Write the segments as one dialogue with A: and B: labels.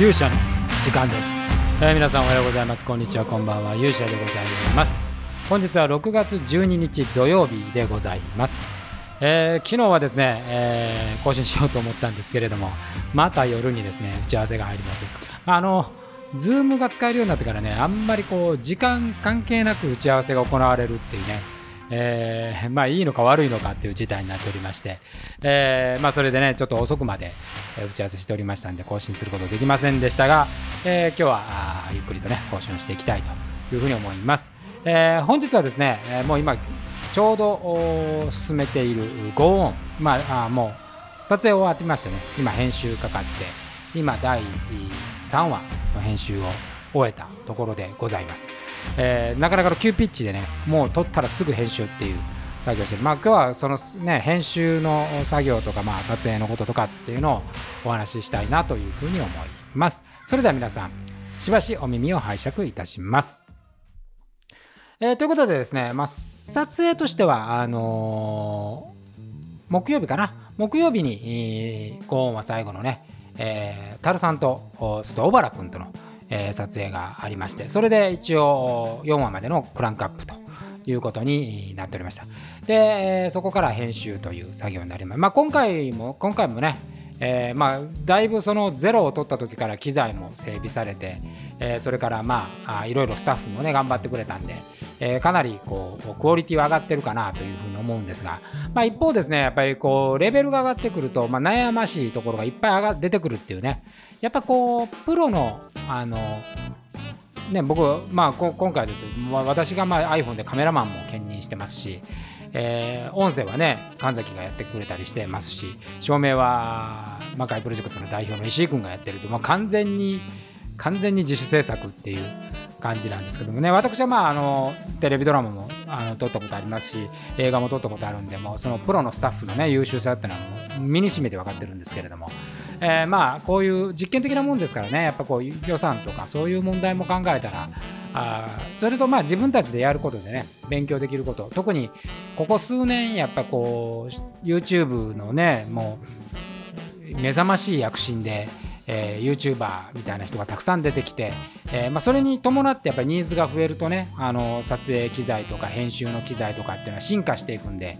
A: 勇者の時間です、えー皆さんおはようございます。こんにちはこんばんは。勇者でございます。本日は6月12日土曜日でございます、えー昨日はですね、えー更新しようと思ったんですけれどもまた夜にですね打ち合わせが入ります。あのズームが使えるようになってからねあんまりこう時間関係なく打ち合わせが行われるっていうねえー まあいいのか悪いのかっていう事態になっておりまして、えーまあそれでねちょっと遅くまで打ち合わせしておりましたんで更新することできませんでしたが、えー今日はゆっくりとね更新していきたいというふうに思います、えー本日はですね、もう今ちょうど進めている5音まああもう撮影終わってましてね今編集かかって今第3話の編集を終えたところでございます、えーなかなかの急ピッチでねもう撮ったらすぐ編集っていう作業してる。まあ今日はそのね編集の作業とかまあ撮影のこととかっていうのをお話ししたいなというふうに思います。それでは皆さんしばしお耳を拝借いたします。えーということでですね、まあ、撮影としてはあのー木曜日かな。木曜日に、えー、ゴーンは最後のね、えー、タルさんとおちょっと小原君との、えー撮影がありましてそれで一応4話までのクランクアップということになっておりました。で、えそこから編集という作業になります、まあ、今回も今回もねえーまあ、だいぶそのゼロを取った時から機材も整備されて、えーそれからまあいろいろスタッフもね頑張ってくれたんで、えーかなりこうクオリティは上がってるかなというふうに思うんですが、まあ、一方ですねやっぱりこうレベルが上がってくると、まあ、悩ましいところがいっぱい上が出てくるっていうねやっぱこうプロのあのね、僕、まあ、今回で言うと、私がまあ iPhone でカメラマンも兼任してますし、えー音声はね神崎がやってくれたりしてますし照明は魔界プロジェクトの代表の石井君がやってると、まあ、完全に完全に自主制作っていう感じなんですけどもね私はまああのテレビドラマもあの撮ったことありますし映画も撮ったことあるんでもそのプロのスタッフのね優秀さっていうのは身にしめて分かってるんですけれども、えーまあこういう実験的なもんですからねやっぱこう予算とかそういう問題も考えたらあそれとまあ自分たちでやることでね勉強できること。特にここ数年やっぱこう YouTube のねもう目覚ましい躍進で、えー、YouTuber みたいな人がたくさん出てきて、えーまあ、それに伴ってやっぱりニーズが増えるとねあの撮影機材とか編集の機材とかっていうのは進化していくんで、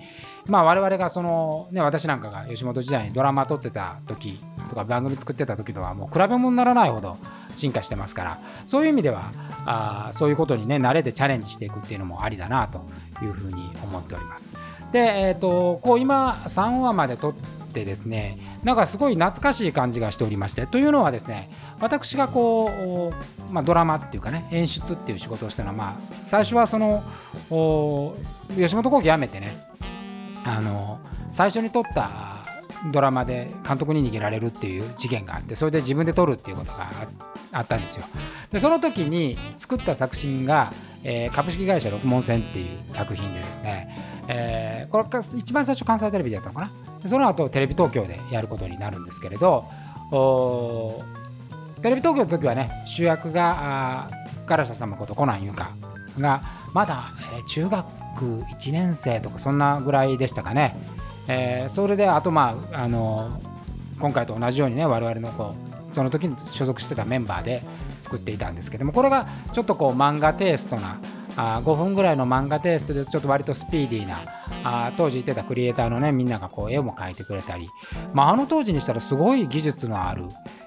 A: まあ、我々がその、ね、私なんかが吉本時代にドラマ撮ってた時とか番組作ってた時とはもう比べ物にならないほど進化してますからそういう意味ではあそういうことにね慣れてチャレンジしていくっていうのもありだなというふうに思っております。で、えー、とこう今3話まで撮ってですねなんかすごい懐かしい感じがしておりましてというのはですね私がこう、まあ、ドラマっていうかね演出っていう仕事をしたのは、まあ、最初はその吉本興業辞めてねあの最初に撮ったドラマで監督に逃げられるっていう事件があってそれで自分で撮るっていうことがあったんですよ。でその時に作った作品が、えー株式会社六門線っていう作品でですね、えーこれが一番最初関西テレビでやったのかな？でその後テレビ東京でやることになるんですけれどテレビ東京の時はね主役があガラシャ様ことコナンユカがまだ、えー中学1年生とかそんなぐらいでしたかね、えーそれであとまああの今回と同じようにね我々のこうその時に所属してたメンバーで作っていたんですけどもこれがちょっとこう漫画テイストなあ5分ぐらいの漫画テイストでちょっと割とスピーディーなあ当時いてたクリエイターのねみんながこう絵も描いてくれたり、まあ、あの当時にしたらすごい技術のある、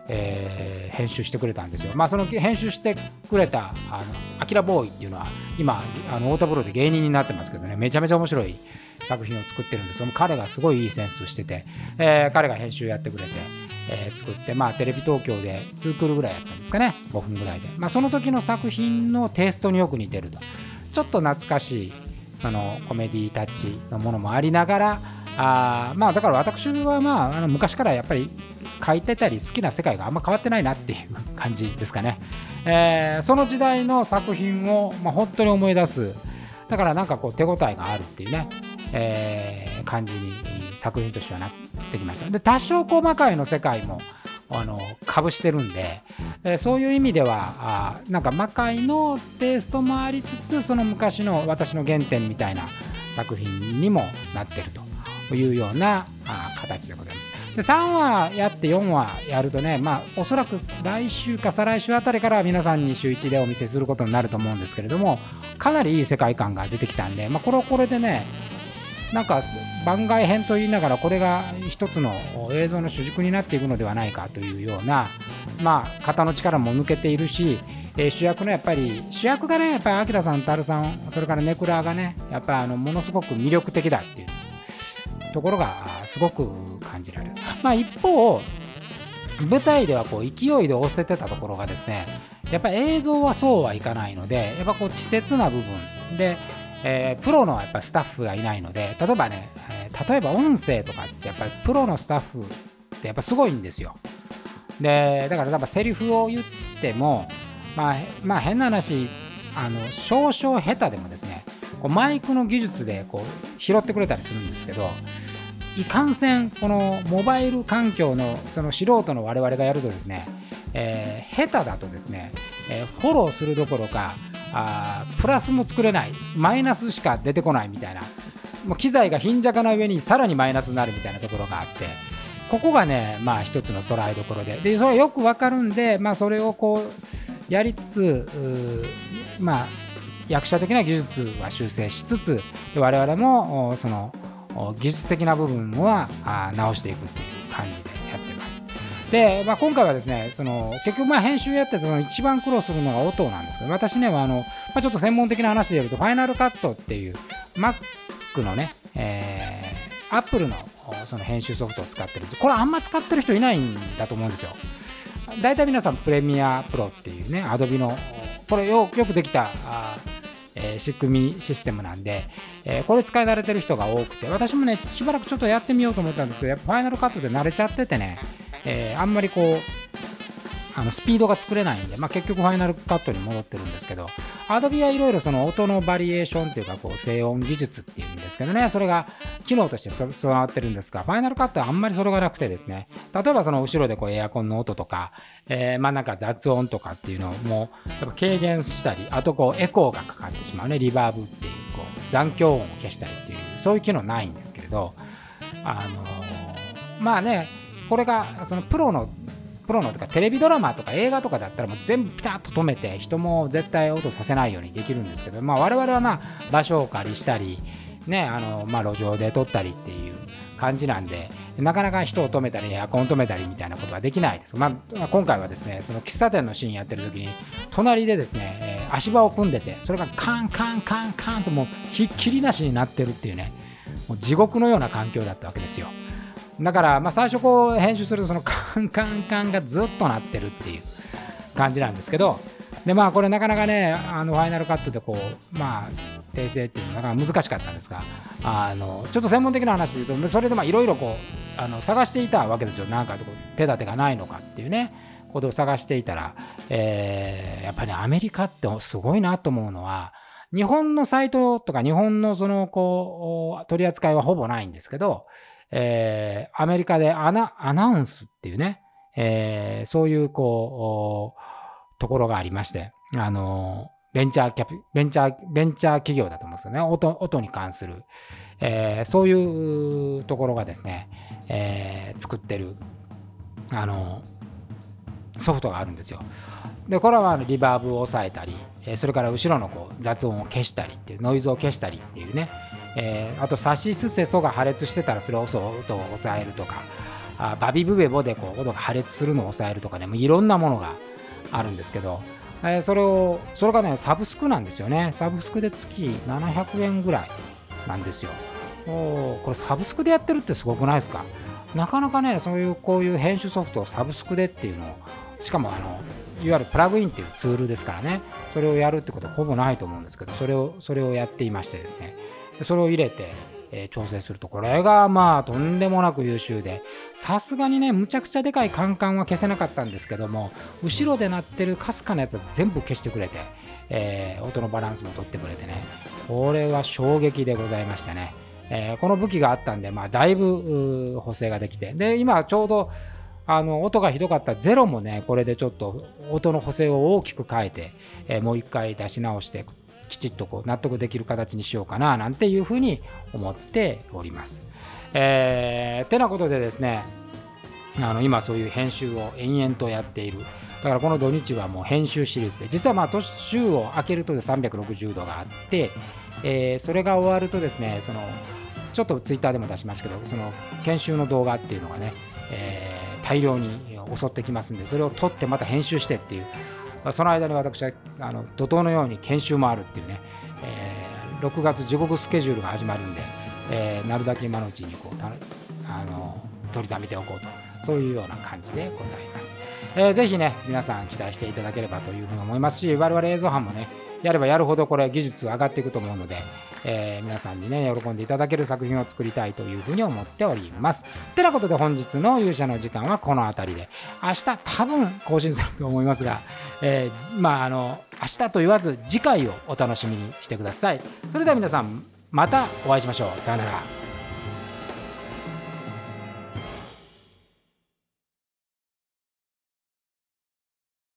A: えー編集してくれたんですよ。まあその編集してくれたあのアキラボーイっていうのは今あの太田プロで芸人になってますけどねめちゃめちゃ面白い作品を作ってるんですよ。彼がすごいいいセンスしてて、えー彼が編集やってくれて、えー作って、まあ、テレビ東京で2クールぐらいやったんですかね5分ぐらいで、まあ、その時の作品のテイストによく似てるとちょっと懐かしいそのコメディタッチのものもありながらあまあだから私はまああの昔からやっぱり書いてたり好きな世界があんま変わってないなっていう感じですかね、えーその時代の作品を、まあ、本当に思い出す。だからなんかこう手応えがあるっていうね、えー感じに作品としてはなってきました。で多少細かいの世界もあのかぶしてるんで、えーそういう意味ではあなんか魔界のテイストもありつつその昔の私の原点みたいな作品にもなってると。というような形でございます。で3話やって4話やるとね、まあ、おそらく来週か再来週あたりから皆さんに週1でお見せすることになると思うんですけれどもかなりいい世界観が出てきたんで、まあ、これはこれでねなんか番外編と言いながらこれが一つの映像の主軸になっていくのではないかというようなまあ肩の力も抜けているし、えー、主役のやっぱり主役がねやっぱり明さん、タルさんそれからネクラーがねやっぱりあのものすごく魅力的だっていうところがすごく感じられる。まあ、一方舞台ではこう勢いで押せてたところがですねやっぱ映像はそうはいかないのでやっぱこう稚拙な部分でえー、プロのやっぱスタッフがいないので例えばね、えー、例えば音声とかってやっぱりプロのスタッフってやっぱすごいんですよでだからやっぱセリフを言ってもまあ、まあ、変な話あの少々下手でもですねこうマイクの技術でこう拾ってくれたりするんですけどいかんせんこのモバイル環境のその素人の我々がやるとですね、えー、下手だとですね、えー、フォローするどころかあプラスも作れないマイナスしか出てこないみたいなもう機材が貧弱な上にさらにマイナスになるみたいなところがあってここがねまあ一つの捉えどころででそれはよくわかるんで、まあ、それをこうやりつつまあ役者的な技術は修正しつつ我々もその技術的な部分は直していくっていう感じでやってます。で、まあ、今回はですねその結局まあ編集やってその一番苦労するのが音なんですけど私ねあの、まあ、ちょっと専門的な話で言うとファイナルカットっていう Mac のね、えー、Apple のその編集ソフトを使ってるこれあんま使ってる人いないんだと思うんですよ大体皆さんプレミアプロっていうね Adobe のこれよくできたあえー、仕組みシステムなんで、えー、これ使い慣れてる人が多くて私もねしばらくちょっとやってみようと思ったんですけどやっぱファイナルカットで慣れちゃっててねえー、あんまりこうあのスピードが作れないんで、まあ、結局ファイナルカットに戻ってるんですけど Adobe はいろいろその音のバリエーションっていうかこう静音技術っていうんですけどねそれが機能として備わってるんですがファイナルカットはあんまりそれがなくてですね例えばその後ろでこうエアコンの音とか、えー、まあなんか雑音とかっていうのをもやっぱ軽減したりあとこうエコーがかかってしまうねリバーブっていうこう残響音を消したりっていうそういう機能ないんですけれどあのー、まあねこれがそのプロのプロのとかテレビドラマとか映画とかだったらもう全部ピタッと止めて人も絶対音させないようにできるんですけど、まあ、我々はまあ場所を借りしたり、ねあのまあ、路上で撮ったりっていう感じなんでなかなか人を止めたりエアコンを止めたりみたいなことはできないです、まあ、今回はですねその喫茶店のシーンやってる時に隣でですね、えー、足場を組んでてそれがカンカンカンカンともうひっきりなしになってるっていうねもう地獄のような環境だったわけですよ。だからまあ最初こう編集するとその カンカンカンがずっとなってるっていう感じなんですけどでまあこれなかなかねあのファイナルカットでこうまあ訂正っていうのが難しかったんですがあのちょっと専門的な話で言うとそれでいろいろこうあの探していたわけですよ。なんか手立てがないのかっていうねことを探していたら、えー、やっぱり、ね、アメリカってすごいなと思うのは日本のサイトとか日本のそのこう取り扱いはほぼないんですけどえー、アメリカでアナアナウンスっていうね、えー、そういうこうところがありまして、あのベンチャーキャピベンチャーベンチャー企業だと思うんですよね音音に関する、えー、そういうところがですね、えー、作ってるあのソフトがあるんですよ。でこれはリバーブを抑えたりそれから後ろのこう雑音を消したりっていうノイズを消したりっていうね、えー、あとサシスセソが破裂してたらそれを音を抑えるとかあバビブベボでこう音が破裂するのを抑えるとかねもういろんなものがあるんですけど、えー、それをそれがねサブスクなんですよね。サブスクで月700円ぐらいなんですよ。おこれサブスクでやってるってすごくないですか？なかなかねそういうこういう編集ソフトをサブスクでっていうのをしかもあのいわゆるプラグインっていうツールですからね。それをやるってことはほぼないと思うんですけどそれをそれをやっていましてですね。でそれを入れて、えー、調整すると。これがまあとんでもなく優秀でさすがにねむちゃくちゃでかいカンカンは消せなかったんですけども後ろで鳴ってるかすかなやつは全部消してくれて、えー、音のバランスも取ってくれてねこれは衝撃でございましたね。えー、この武器があったんで、まあ、だいぶ補正ができて。で今ちょうどあの音がひどかった。ゼロもねこれでちょっと音の補正を大きく変えて、えー、もう一回出し直してきちっとこう納得できる形にしようかななんていうふうに思っております。えー、てなことでですねあの今そういう編集を延々とやっているだからこの土日はもう編集シリーズで実はまあ週を明けると360度があって、えー、それが終わるとですねそのちょっとツイッターでも出しますけどその研修の動画っていうのがね、えー、大量に襲ってきますんでそれを撮ってまた編集してっていうまその間に私はあの怒涛のように研修もあるっていうね、えー、6月地獄スケジュールが始まるんで、えー、なるだけ今のうちにこうあの取りためておこうとそういうような感じでございます、えー、ぜひね皆さん期待していただければというふうに思いますし我々映像班もねやればやるほどこれ技術上がっていくと思うので、えー、皆さんにね喜んでいただける作品を作りたいというふうに思っております。てなことで本日の勇者の時間はこの辺りで。明日多分更新すると思いますが、えー、まああの明日と言わず次回をお楽しみにしてください。それでは皆さんまたお会いしましょう。さようなら。